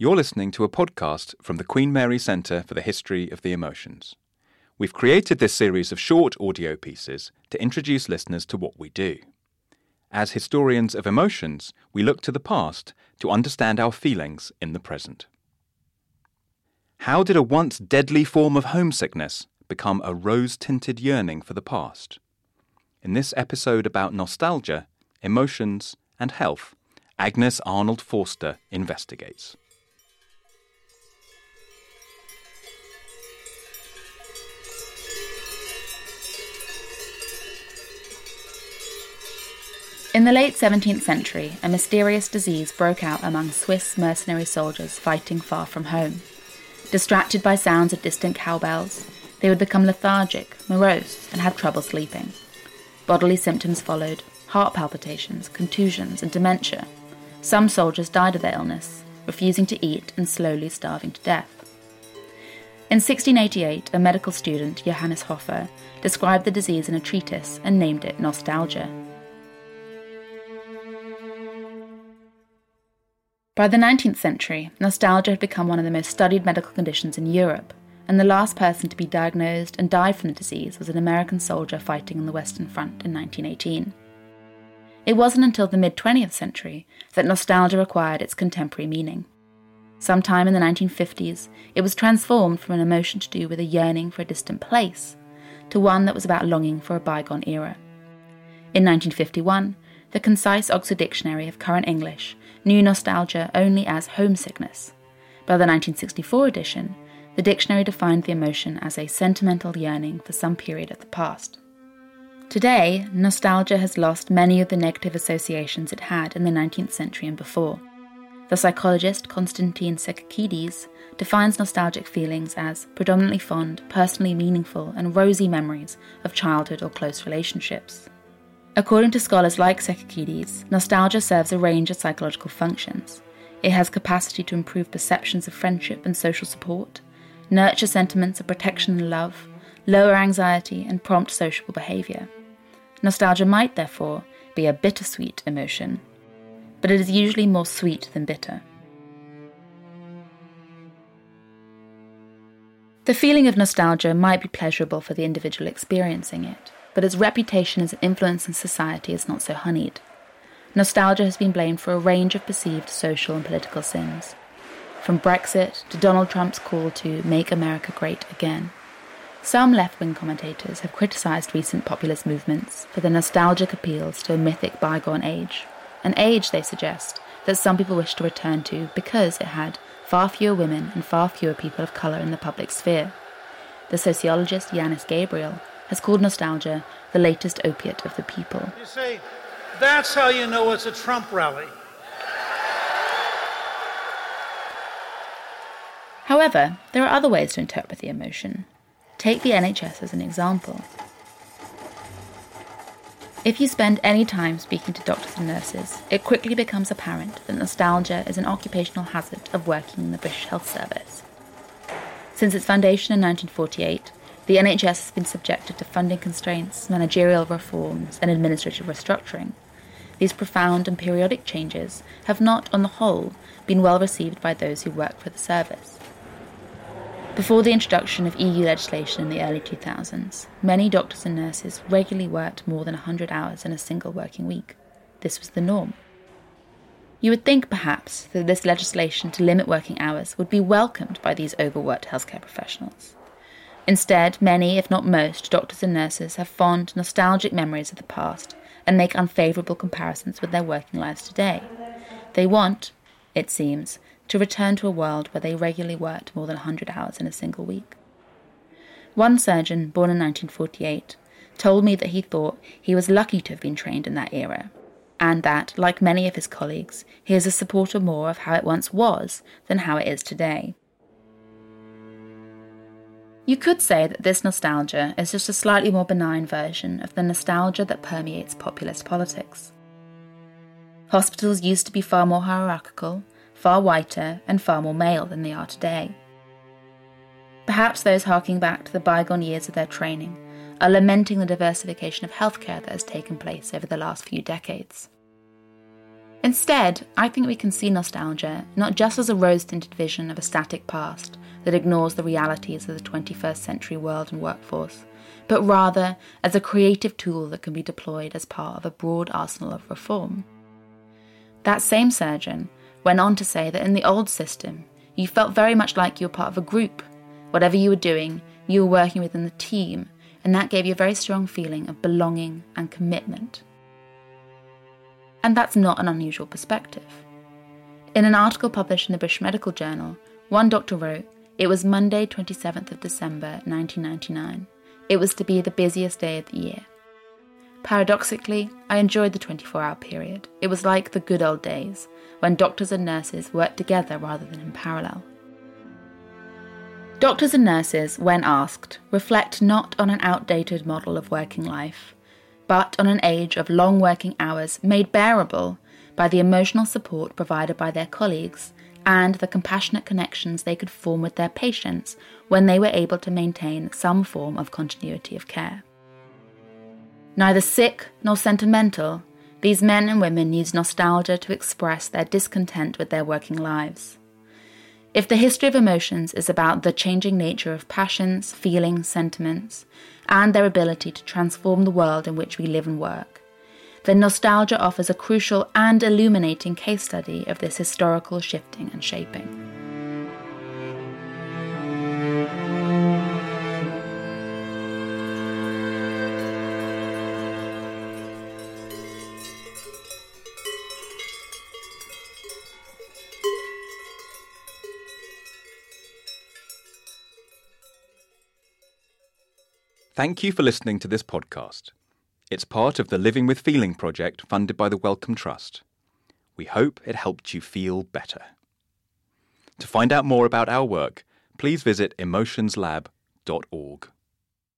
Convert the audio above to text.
You're listening to a podcast from the Queen Mary Centre for the History of the Emotions. We've created this series of short audio pieces to introduce listeners to what we do. As historians of emotions, we look to the past to understand our feelings in the present. How did a once deadly form of homesickness become a rose tinted yearning for the past? In this episode about nostalgia, emotions, and health, Agnes Arnold Foster investigates. In the late 17th century, a mysterious disease broke out among Swiss mercenary soldiers fighting far from home. Distracted by sounds of distant cowbells, they would become lethargic, morose, and have trouble sleeping. Bodily symptoms followed heart palpitations, contusions, and dementia. Some soldiers died of their illness, refusing to eat and slowly starving to death. In 1688, a medical student, Johannes Hofer, described the disease in a treatise and named it nostalgia. By the 19th century, nostalgia had become one of the most studied medical conditions in Europe, and the last person to be diagnosed and died from the disease was an American soldier fighting on the Western Front in 1918. It wasn't until the mid 20th century that nostalgia acquired its contemporary meaning. Sometime in the 1950s, it was transformed from an emotion to do with a yearning for a distant place to one that was about longing for a bygone era. In 1951, the concise Oxford Dictionary of Current English knew nostalgia only as homesickness. By the 1964 edition, the dictionary defined the emotion as a sentimental yearning for some period of the past. Today, nostalgia has lost many of the negative associations it had in the 19th century and before. The psychologist Konstantin Sedikides defines nostalgic feelings as predominantly fond, personally meaningful, and rosy memories of childhood or close relationships. According to scholars like Sedikides, nostalgia serves a range of psychological functions. It has capacity to improve perceptions of friendship and social support, nurture sentiments of protection and love, lower anxiety, and prompt sociable behavior. Nostalgia might, therefore, be a bittersweet emotion, but it is usually more sweet than bitter. The feeling of nostalgia might be pleasurable for the individual experiencing it but its reputation as an influence in society is not so honeyed. Nostalgia has been blamed for a range of perceived social and political sins, from Brexit to Donald Trump's call to make America great again. Some left wing commentators have criticised recent populist movements for their nostalgic appeals to a mythic bygone age, an age, they suggest, that some people wish to return to because it had far fewer women and far fewer people of colour in the public sphere. The sociologist Yiannis Gabriel has called nostalgia the latest opiate of the people. You say, that's how you know it's a Trump rally. However, there are other ways to interpret the emotion. Take the NHS as an example. If you spend any time speaking to doctors and nurses, it quickly becomes apparent that nostalgia is an occupational hazard of working in the British Health Service. Since its foundation in 1948, the NHS has been subjected to funding constraints, managerial reforms, and administrative restructuring. These profound and periodic changes have not, on the whole, been well received by those who work for the service. Before the introduction of EU legislation in the early 2000s, many doctors and nurses regularly worked more than 100 hours in a single working week. This was the norm. You would think, perhaps, that this legislation to limit working hours would be welcomed by these overworked healthcare professionals. Instead, many, if not most, doctors and nurses have fond, nostalgic memories of the past and make unfavourable comparisons with their working lives today. They want, it seems, to return to a world where they regularly worked more than 100 hours in a single week. One surgeon, born in 1948, told me that he thought he was lucky to have been trained in that era, and that, like many of his colleagues, he is a supporter more of how it once was than how it is today. You could say that this nostalgia is just a slightly more benign version of the nostalgia that permeates populist politics. Hospitals used to be far more hierarchical, far whiter, and far more male than they are today. Perhaps those harking back to the bygone years of their training are lamenting the diversification of healthcare that has taken place over the last few decades. Instead, I think we can see nostalgia not just as a rose tinted vision of a static past that ignores the realities of the 21st century world and workforce, but rather as a creative tool that can be deployed as part of a broad arsenal of reform. That same surgeon went on to say that in the old system, you felt very much like you were part of a group. Whatever you were doing, you were working within the team, and that gave you a very strong feeling of belonging and commitment. And that's not an unusual perspective. In an article published in the British Medical Journal, one doctor wrote, It was Monday, 27th of December, 1999. It was to be the busiest day of the year. Paradoxically, I enjoyed the 24 hour period. It was like the good old days, when doctors and nurses worked together rather than in parallel. Doctors and nurses, when asked, reflect not on an outdated model of working life, but on an age of long working hours made bearable by the emotional support provided by their colleagues and the compassionate connections they could form with their patients when they were able to maintain some form of continuity of care. Neither sick nor sentimental, these men and women use nostalgia to express their discontent with their working lives. If the history of emotions is about the changing nature of passions, feelings, sentiments, and their ability to transform the world in which we live and work, then nostalgia offers a crucial and illuminating case study of this historical shifting and shaping. Thank you for listening to this podcast. It's part of the Living with Feeling project funded by the Wellcome Trust. We hope it helped you feel better. To find out more about our work, please visit emotionslab.org.